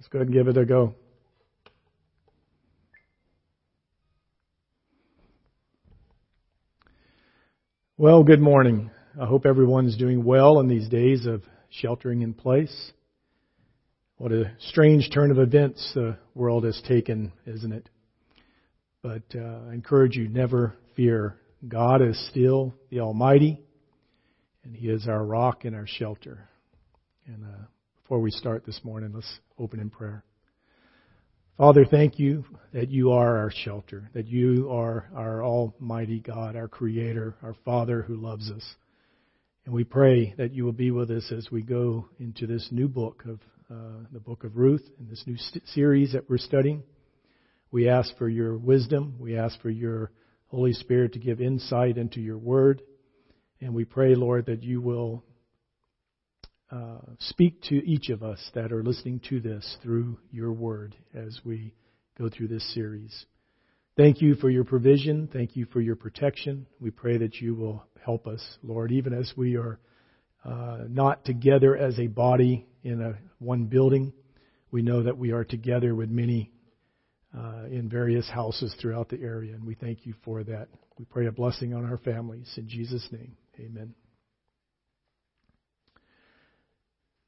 Let's go ahead and give it a go. Well, good morning. I hope everyone's doing well in these days of sheltering in place. What a strange turn of events the world has taken, isn't it? But uh, I encourage you, never fear. God is still the Almighty, and He is our rock and our shelter. And uh, before we start this morning, let's open in prayer. Father, thank you that you are our shelter, that you are our Almighty God, our Creator, our Father who loves us. And we pray that you will be with us as we go into this new book of uh, the book of Ruth, in this new st- series that we're studying. We ask for your wisdom. We ask for your Holy Spirit to give insight into your word. And we pray, Lord, that you will uh, speak to each of us that are listening to this through your word as we go through this series. Thank you for your provision. Thank you for your protection. We pray that you will help us, Lord, even as we are uh, not together as a body in a one building. We know that we are together with many uh, in various houses throughout the area, and we thank you for that. We pray a blessing on our families. In Jesus' name, amen.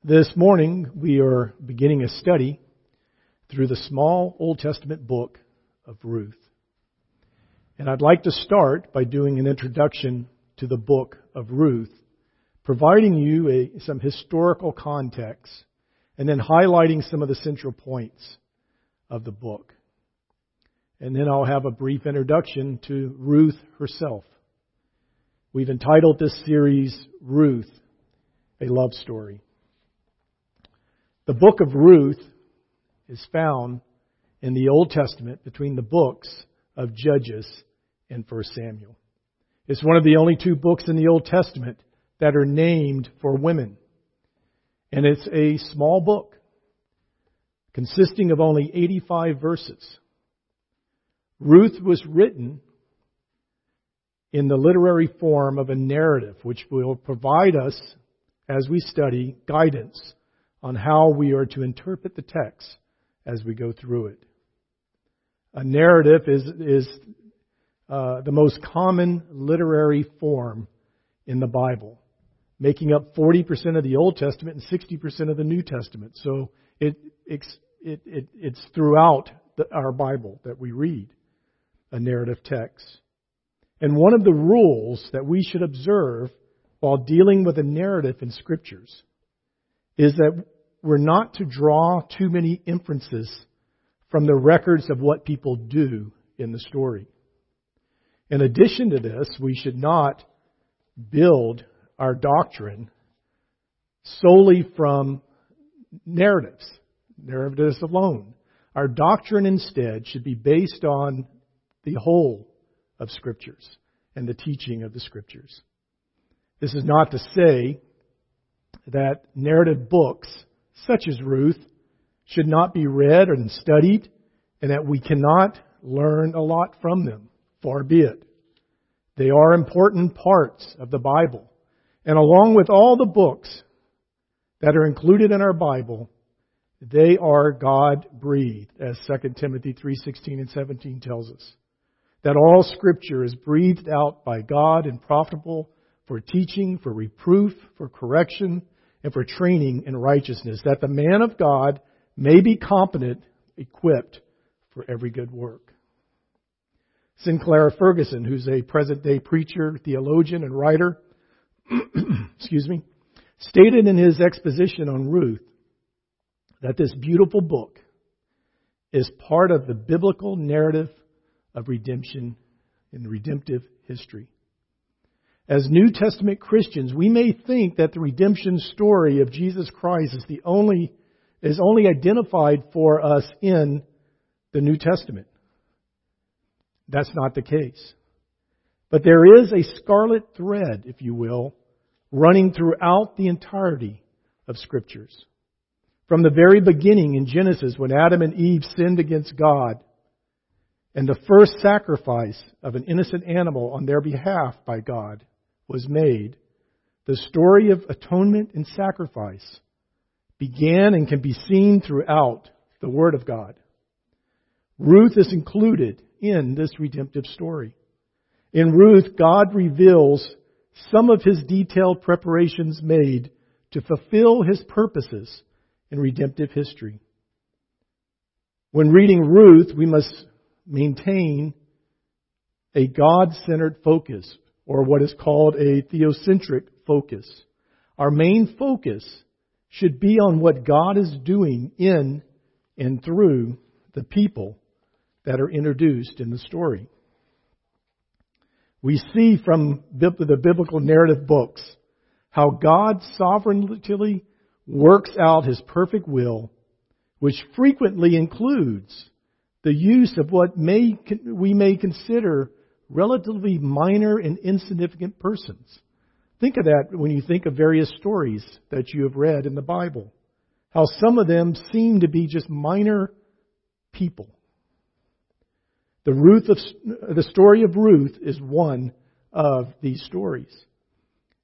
This morning, we are beginning a study through the small Old Testament book of Ruth. And I'd like to start by doing an introduction to the book of Ruth, providing you a, some historical context, and then highlighting some of the central points of the book. And then I'll have a brief introduction to Ruth herself. We've entitled this series Ruth, a love story. The book of Ruth is found in the Old Testament between the books of Judges and 1 Samuel. It's one of the only two books in the Old Testament that are named for women. And it's a small book consisting of only 85 verses. Ruth was written in the literary form of a narrative, which will provide us, as we study, guidance on how we are to interpret the text as we go through it. A narrative is, is uh, the most common literary form in the Bible, making up 40% of the Old Testament and 60% of the New Testament. So it, it, it, it's throughout the, our Bible that we read a narrative text. And one of the rules that we should observe while dealing with a narrative in Scriptures is that we're not to draw too many inferences from the records of what people do in the story. In addition to this, we should not build our doctrine solely from narratives, narratives alone. Our doctrine instead should be based on the whole of Scriptures and the teaching of the Scriptures. This is not to say that narrative books such as Ruth, should not be read and studied, and that we cannot learn a lot from them. Far be it. They are important parts of the Bible. And along with all the books that are included in our Bible, they are God breathed, as 2 Timothy 3:16 and 17 tells us. That all scripture is breathed out by God and profitable for teaching, for reproof, for correction, and for training in righteousness, that the man of God may be competent, equipped for every good work. Sinclair Ferguson, who's a present day preacher, theologian, and writer, excuse me, stated in his exposition on Ruth that this beautiful book is part of the biblical narrative of redemption and redemptive history. As New Testament Christians, we may think that the redemption story of Jesus Christ is the only is only identified for us in the New Testament. That's not the case. But there is a scarlet thread, if you will, running throughout the entirety of Scriptures. From the very beginning in Genesis, when Adam and Eve sinned against God, and the first sacrifice of an innocent animal on their behalf by God, was made, the story of atonement and sacrifice began and can be seen throughout the Word of God. Ruth is included in this redemptive story. In Ruth, God reveals some of his detailed preparations made to fulfill his purposes in redemptive history. When reading Ruth, we must maintain a God centered focus, or what is called a theocentric focus. Our main focus should be on what God is doing in and through the people that are introduced in the story. We see from the biblical narrative books how God sovereignly works out his perfect will, which frequently includes the use of what may, we may consider relatively minor and insignificant persons. Think of that when you think of various stories that you have read in the Bible. How some of them seem to be just minor people. The Ruth of, the story of Ruth is one of these stories.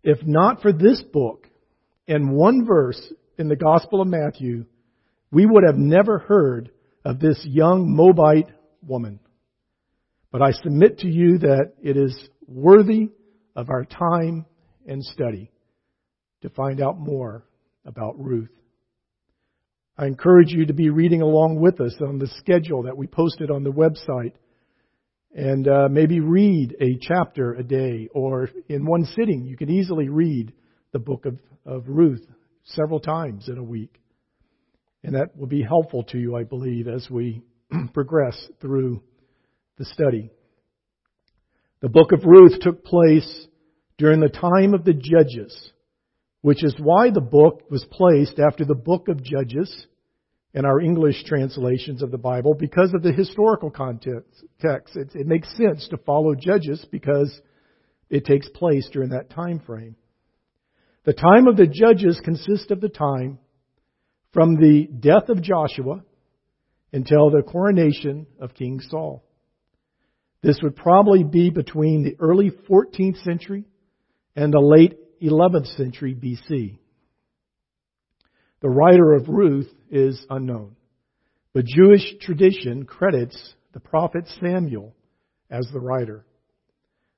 If not for this book and one verse in the Gospel of Matthew, we would have never heard of this young Moabite woman. But I submit to you that it is worthy of our time and study to find out more about Ruth. I encourage you to be reading along with us on the schedule that we posted on the website and uh, maybe read a chapter a day or in one sitting. You can easily read the book of, of Ruth several times in a week. And that will be helpful to you, I believe, as we progress through the study. The book of Ruth took place during the time of the Judges, which is why the book was placed after the book of Judges in our English translations of the Bible because of the historical context. It, it makes sense to follow Judges because it takes place during that time frame. The time of the Judges consists of the time from the death of Joshua until the coronation of King Saul. This would probably be between the early 14th century and the late 11th century BC. The writer of Ruth is unknown, but Jewish tradition credits the prophet Samuel as the writer.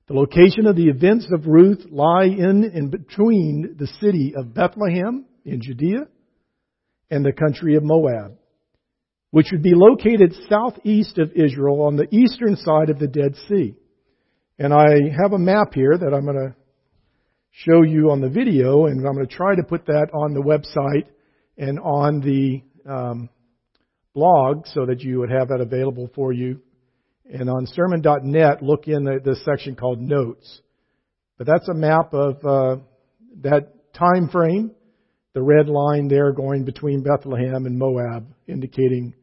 The location of the events of Ruth lie in and between the city of Bethlehem in Judea and the country of Moab, which would be located southeast of Israel on the eastern side of the Dead Sea. And I have a map here that I'm going to show you on the video, and I'm going to try to put that on the website and on the um, blog so that you would have that available for you. And on sermon.net, look in the, the section called Notes. But that's a map of uh, that time frame the red line there going between Bethlehem and Moab, indicating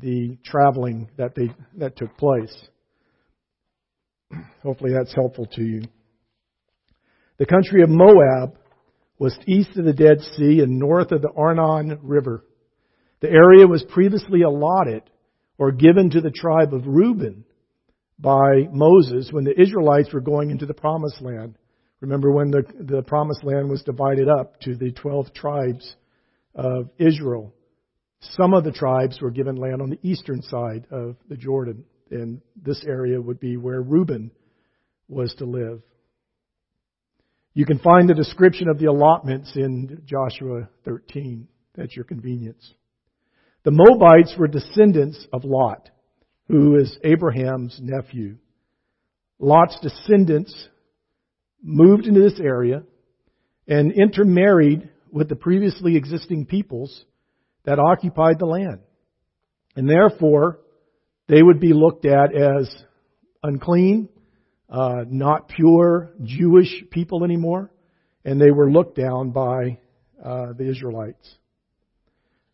the traveling that they that took place. Hopefully that's helpful to you. The country of Moab was east of the Dead Sea and north of the Arnon River. The area was previously allotted or given to the tribe of Reuben by Moses when the Israelites were going into the promised land. Remember when the, the promised land was divided up to the 12 tribes of Israel. Some of the tribes were given land on the eastern side of the Jordan, and this area would be where Reuben was to live. You can find the description of the allotments in Joshua 13 at your convenience. The Moabites were descendants of Lot, who is Abraham's nephew. Lot's descendants moved into this area and intermarried with the previously existing peoples that occupied the land. And therefore, they would be looked at as unclean, uh, not pure Jewish people anymore, and they were looked down by uh, the Israelites.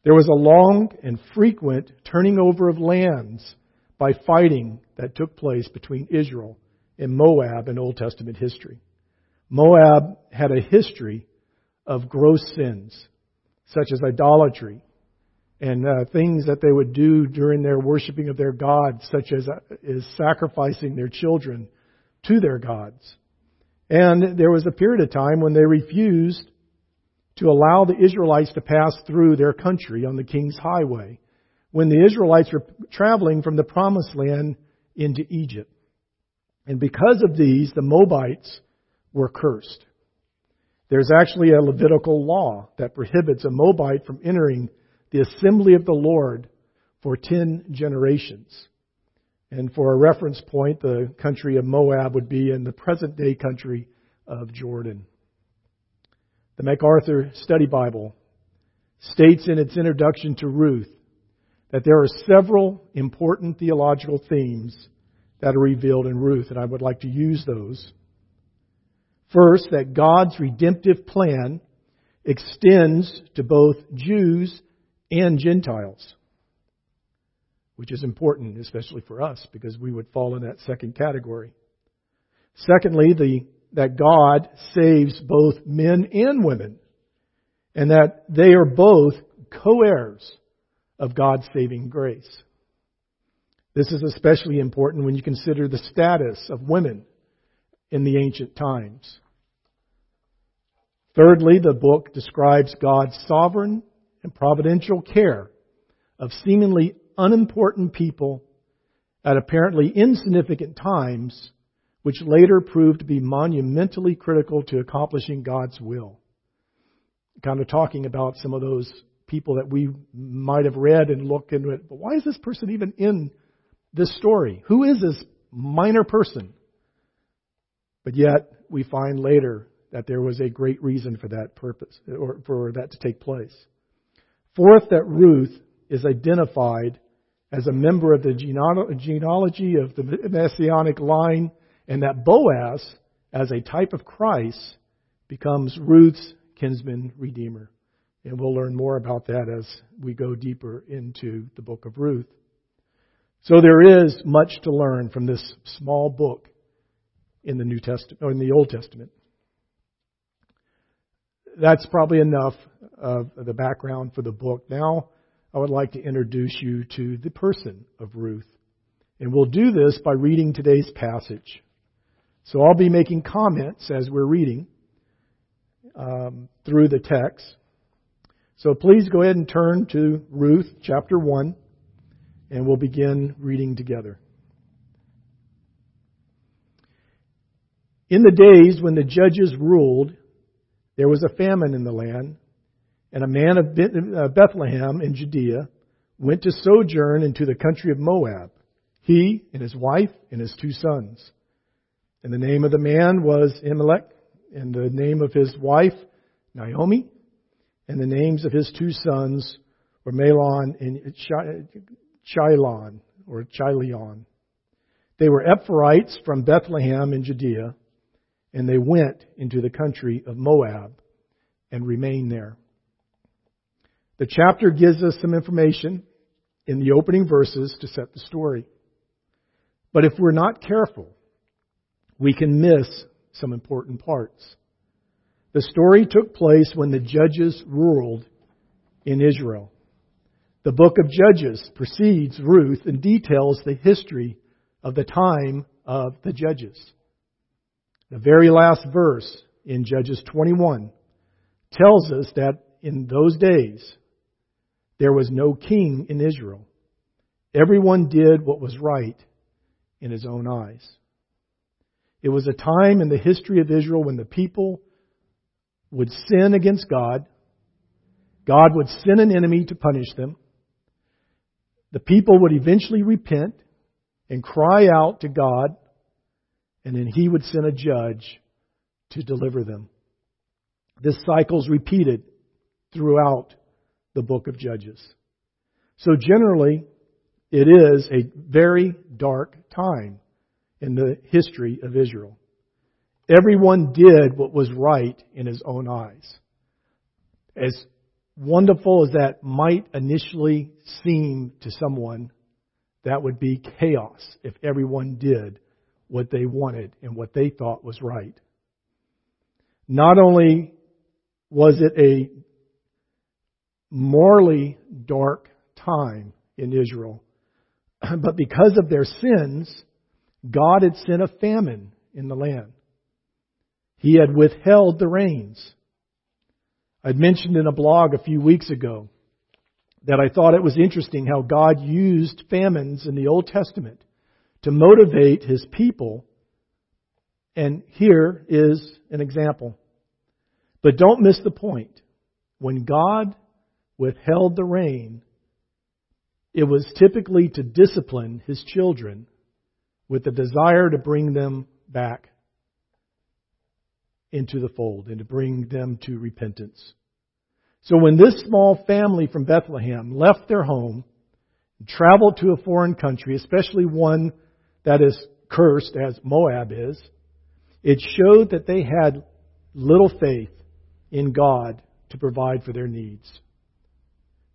There was a long and frequent turning over of lands by fighting that took place between Israel and Moab in Old Testament history. Moab had a history of gross sins, such as idolatry and uh, things that they would do during their worshiping of their gods, such as, uh, is sacrificing their children to their gods. And there was a period of time when they refused to allow the Israelites to pass through their country on the king's highway, when the Israelites were traveling from the promised land into Egypt. And because of these, the Moabites were cursed. There's actually a Levitical law that prohibits a Moabite from entering the assembly of the Lord for ten generations. And for a reference point, the country of Moab would be in the present day country of Jordan. The MacArthur Study Bible states in its introduction to Ruth that there are several important theological themes that are revealed in Ruth, and I would like to use those. First, that God's redemptive plan extends to both Jews and Gentiles, which is important, especially for us, because we would fall in that second category. Secondly, the, that God saves both men and women, and that they are both co heirs of God's saving grace. This is especially important when you consider the status of women in the ancient times. Thirdly, the book describes God's sovereign and providential care of seemingly unimportant people at apparently insignificant times, which later proved to be monumentally critical to accomplishing God's will. Kind of talking about some of those people that we might have read and looked into it, but why is this person even in this story? Who is this minor person? But yet, we find later that there was a great reason for that purpose, or for that to take place. Fourth, that Ruth is identified as a member of the genealogy of the messianic line, and that Boaz, as a type of Christ, becomes Ruth's kinsman redeemer. And we'll learn more about that as we go deeper into the book of Ruth. So there is much to learn from this small book in the New Testament or in the Old Testament. That's probably enough of the background for the book. Now, I would like to introduce you to the person of Ruth. And we'll do this by reading today's passage. So I'll be making comments as we're reading um, through the text. So please go ahead and turn to Ruth chapter 1, and we'll begin reading together. In the days when the judges ruled, there was a famine in the land, and a man of uh, Bethlehem in Judea went to sojourn into the country of Moab, he and his wife and his two sons. And the name of the man was Elimelech, and the name of his wife Naomi, and the names of his two sons were Mahlon and Chilion, or Chilion. They were Ephrathites from Bethlehem in Judea, and they went into the country of Moab and remained there. The chapter gives us some information in the opening verses to set the story. But if we're not careful, we can miss some important parts. The story took place when the judges ruled in Israel. The book of Judges precedes Ruth and details the history of the time of the judges. The very last verse in Judges 21 tells us that in those days there was no king in Israel. Everyone did what was right in his own eyes. It was a time in the history of Israel when the people would sin against God. God would send an enemy to punish them. The people would eventually repent and cry out to God and then he would send a judge to deliver them. This cycle is repeated throughout the book of Judges. So generally, it is a very dark time in the history of Israel. Everyone did what was right in his own eyes. As wonderful as that might initially seem to someone, that would be chaos if everyone did what they wanted and what they thought was right. Not only was it a morally dark time in Israel, but because of their sins, God had sent a famine in the land. He had withheld the rains. I'd mentioned in a blog a few weeks ago that I thought it was interesting how God used famines in the Old Testament to motivate his people. And here is an example. But don't miss the point. When God withheld the rain, it was typically to discipline his children with the desire to bring them back into the fold and to bring them to repentance. So when this small family from Bethlehem left their home and traveled to a foreign country, especially one that is cursed as Moab is, it showed that they had little faith in God to provide for their needs.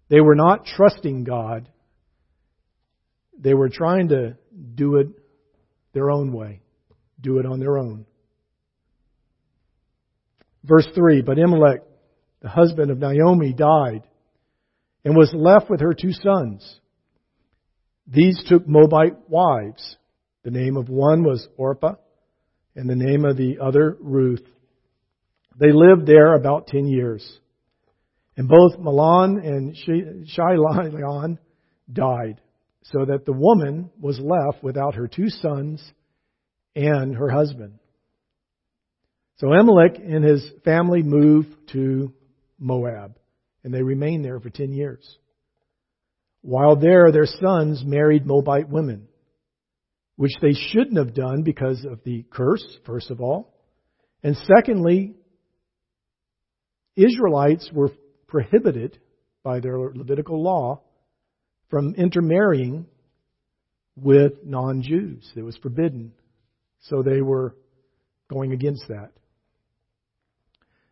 They were not trusting God. They were trying to do it their own way, do it on their own. Verse 3 But Elimelech, the husband of Naomi, died and was left with her two sons. These took Moabite wives. The name of one was Orpah, and the name of the other Ruth. They lived there about ten years. And both Mahlon and Chilion died, so that the woman was left without her two sons and her husband. So Elimelech and his family moved to Moab, and they remained there for ten years. While there, their sons married Moabite women, which they shouldn't have done because of the curse, first of all. And secondly, Israelites were prohibited by their Levitical law from intermarrying with non Jews. It was forbidden. So they were going against that.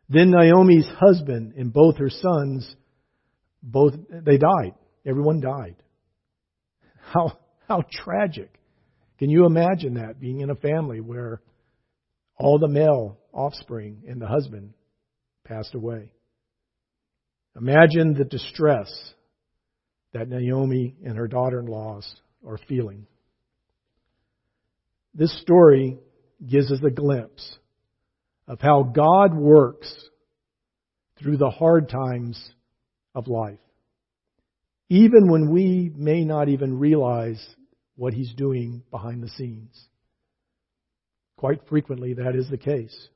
Then Naomi's husband and both her sons, both they died. Everyone died. How how tragic. Can you imagine that being in a family where all the male offspring and the husband passed away? Imagine the distress that Naomi and her daughter in laws are feeling. This story gives us a glimpse of how God works through the hard times of life. Even when we may not even realize what He's doing behind the scenes. Quite frequently, that is the case.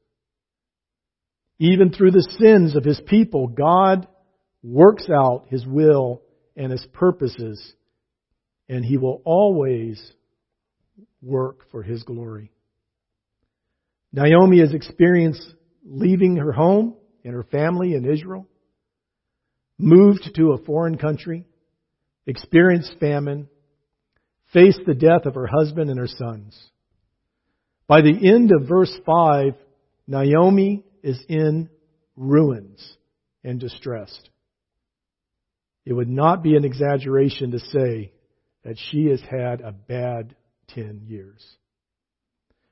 Even through the sins of His people, God works out His will and His purposes, and He will always work for His glory. Naomi has experienced leaving her home and her family in Israel, moved to a foreign country, experienced famine, faced the death of her husband and her sons. By the end of verse 5, Naomi is in ruins and distressed. It would not be an exaggeration to say that she has had a bad 10 years.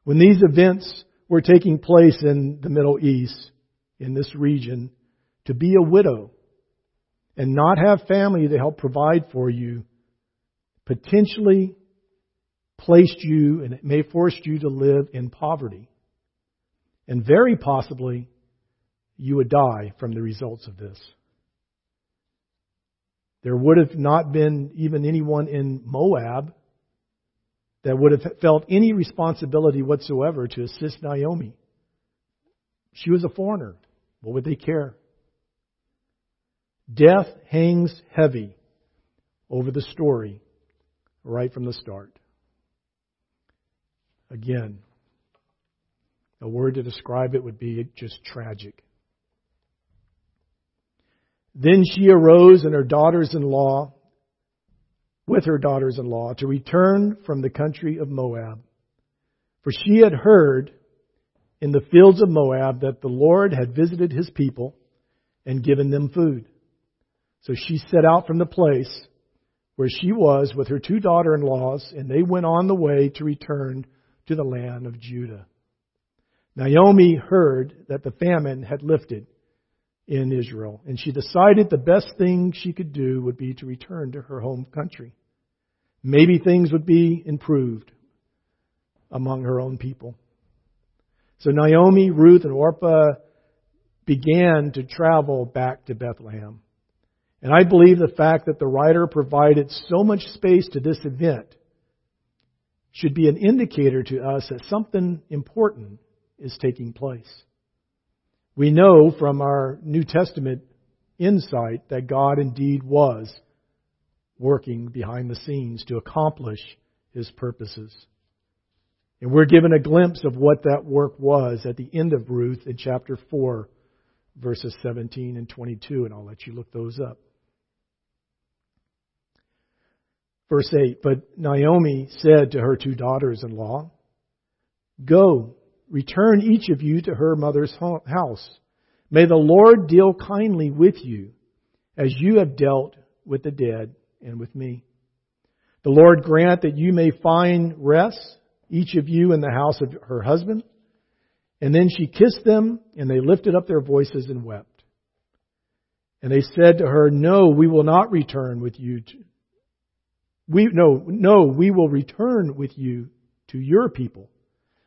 When these events were taking place in the Middle East, in this region, to be a widow and not have family to help provide for you potentially placed you and it may force you to live in poverty. And very possibly you would die from the results of this. There would have not been even anyone in Moab that would have felt any responsibility whatsoever to assist Naomi. She was a foreigner. What would they care? Death hangs heavy over the story right from the start. Again, a word to describe it would be just tragic. Then she arose and her daughters in law, with her daughters in law, to return from the country of Moab. For she had heard in the fields of Moab that the Lord had visited his people and given them food. So she set out from the place where she was with her two daughter in laws, and they went on the way to return to the land of Judah. Naomi heard that the famine had lifted in Israel. And she decided the best thing she could do would be to return to her home country. Maybe things would be improved among her own people. So Naomi, Ruth, and Orpah began to travel back to Bethlehem. And I believe the fact that the writer provided so much space to this event should be an indicator to us that something important is taking place. We know from our New Testament insight that God indeed was working behind the scenes to accomplish his purposes. And we're given a glimpse of what that work was at the end of Ruth in chapter 4, verses 17 and 22, and I'll let you look those up. Verse 8 But Naomi said to her two daughters in law, Go, return each of you to her mother's house. May the Lord deal kindly with you, as you have dealt with the dead and with me. The Lord grant that you may find rest, each of you in the house of her husband. And then she kissed them, and they lifted up their voices and wept. And they said to her, No, we will not return with you. To, we, no, no, we will return with you to your people.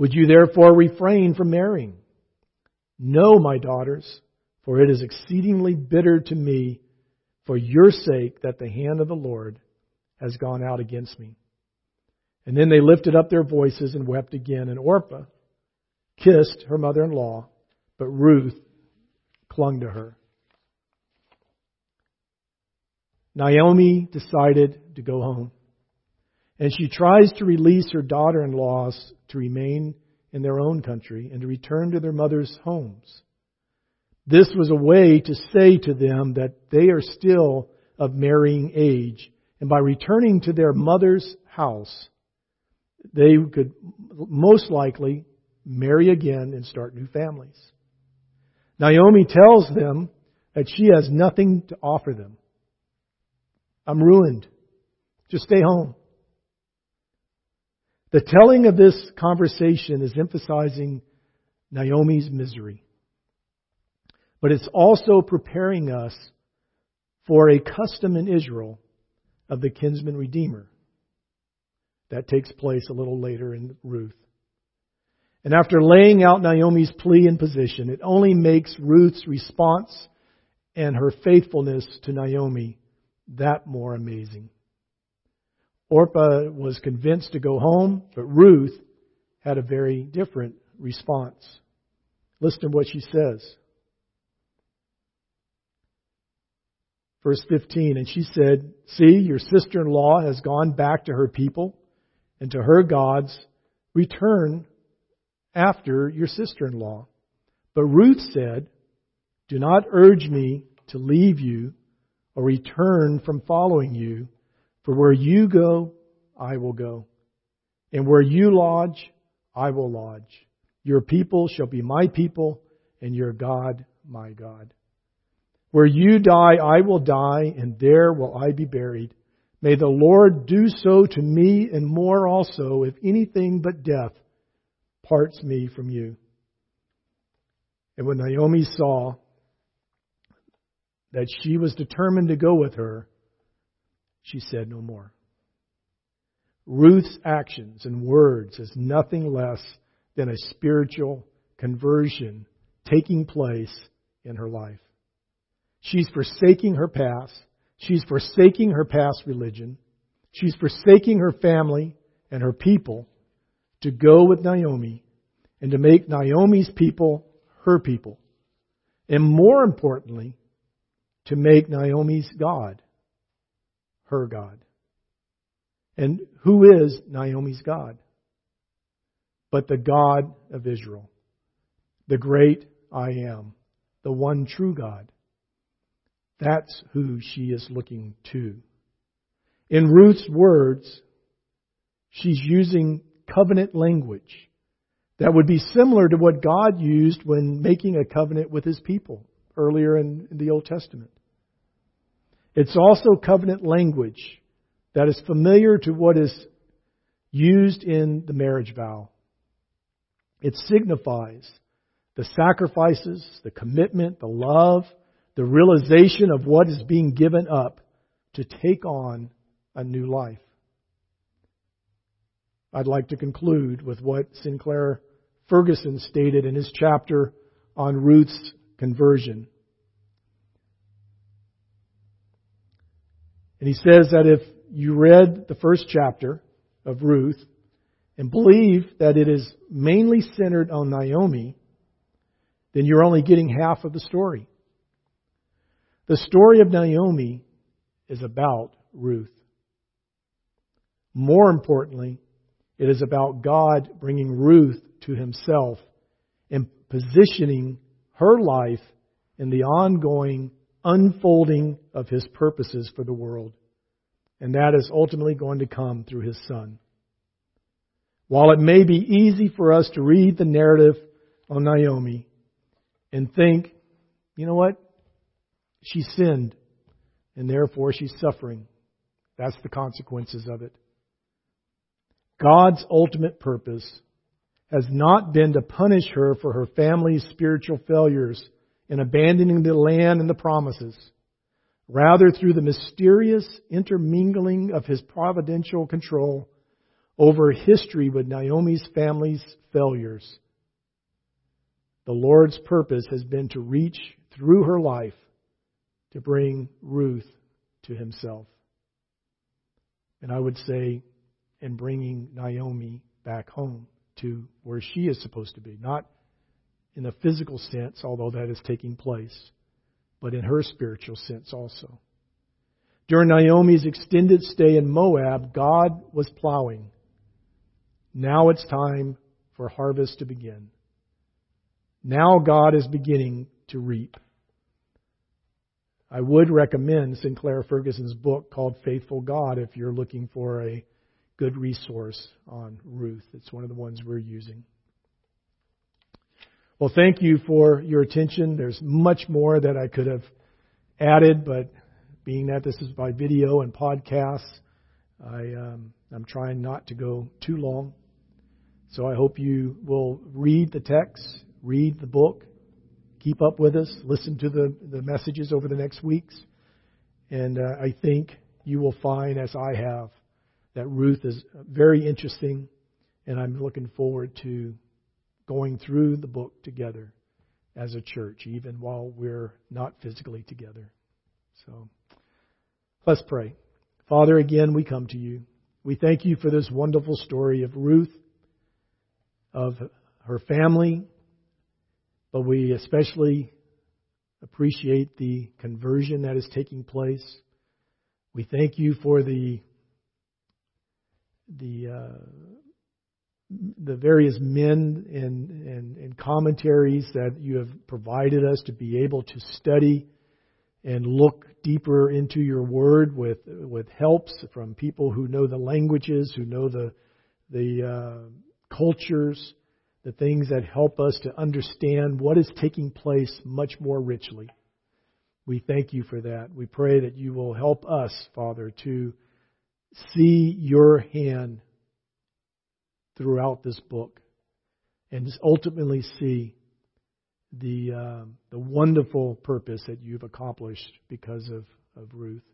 Would you therefore refrain from marrying? No, my daughters, for it is exceedingly bitter to me for your sake that the hand of the Lord has gone out against me. And then they lifted up their voices and wept again. And Orpah kissed her mother in law, but Ruth clung to her. Naomi decided to go home. And she tries to release her daughter in laws to remain in their own country and to return to their mother's homes. This was a way to say to them that they are still of marrying age. And by returning to their mother's house, they could most likely marry again and start new families. Naomi tells them that she has nothing to offer them. I'm ruined. Just stay home. The telling of this conversation is emphasizing Naomi's misery. But it's also preparing us for a custom in Israel of the kinsman redeemer. That takes place a little later in Ruth. And after laying out Naomi's plea and position, it only makes Ruth's response and her faithfulness to Naomi that more amazing. Orpah was convinced to go home, but Ruth had a very different response. Listen to what she says. Verse 15, and she said, See, your sister in law has gone back to her people and to her gods. Return after your sister in law. But Ruth said, Do not urge me to leave you or return from following you. For where you go, I will go. And where you lodge, I will lodge. Your people shall be my people, and your God my God. Where you die, I will die, and there will I be buried. May the Lord do so to me and more also, if anything but death parts me from you. And when Naomi saw that she was determined to go with her, she said no more. Ruth's actions and words is nothing less than a spiritual conversion taking place in her life. She's forsaking her past. She's forsaking her past religion. She's forsaking her family and her people to go with Naomi and to make Naomi's people her people. And more importantly, to make Naomi's God her God. And who is Naomi's God? But the God of Israel, the great I am, the one true God. That's who she is looking to. In Ruth's words, she's using covenant language that would be similar to what God used when making a covenant with his people earlier in, the Old Testament. It's also covenant language that is familiar to what is used in the marriage vow. It signifies the sacrifices, the commitment, the love, the realization of what is being given up to take on a new life. I'd like to conclude with what Sinclair Ferguson stated in his chapter on Ruth's conversion. And he says that if you read the first chapter of Ruth and believe that it is mainly centered on Naomi, then you're only getting half of the story. The story of Naomi is about Ruth. More importantly, it is about God bringing Ruth to himself and positioning her life in the ongoing unfolding of his purposes for the world. And that is ultimately going to come through his son. While it may be easy for us to read the narrative on Naomi and think, you know what? She sinned and therefore she's suffering. That's the consequences of it. God's ultimate purpose has not been to punish her for her family's spiritual failures in abandoning the land and the promises. Rather, through the mysterious intermingling of his providential control over history with Naomi's family's failures, the Lord's purpose has been to reach through her life to bring Ruth to himself. And I would say, in bringing Naomi back home to where she is supposed to be. Not in a physical sense, although that is taking place, but in her spiritual sense also. During Naomi's extended stay in Moab, God was plowing. Now it's time for harvest to begin. Now God is beginning to reap. I would recommend Sinclair Ferguson's book called Faithful God if you're looking for a good resource on Ruth. It's one of the ones we're using. Well, thank you for your attention. There's much more that I could have added, but being that this is by video and podcast, I, um, I'm trying not to go too long. So I hope you will read the text, read the book, keep up with us, listen to the, the messages over the next weeks. And uh, I think you will find, as I have, that Ruth is very interesting, and I'm looking forward to going through the book together as a church, even while we're not physically together. So let's pray. Father, again, we come to you. We thank you for this wonderful story of Ruth, of her family, but we especially appreciate the conversion that is taking place. We thank you for the the uh, the various men and, and, and commentaries that you have provided us to be able to study and look deeper into your word with with helps from people who know the languages, who know the the uh, cultures, the things that help us to understand what is taking place much more richly. We thank you for that. We pray that you will help us, Father, to see your hand throughout this book and just ultimately see the uh, the wonderful purpose that you've accomplished because of, of Ruth.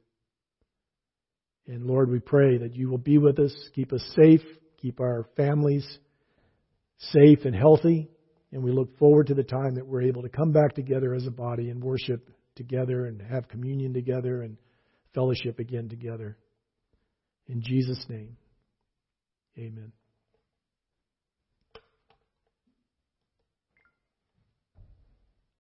And Lord, we pray that you will be with us, keep us safe, keep our families safe and healthy, and we look forward to the time that we're able to come back together as a body and worship together and have communion together and fellowship again together. In Jesus' name, amen.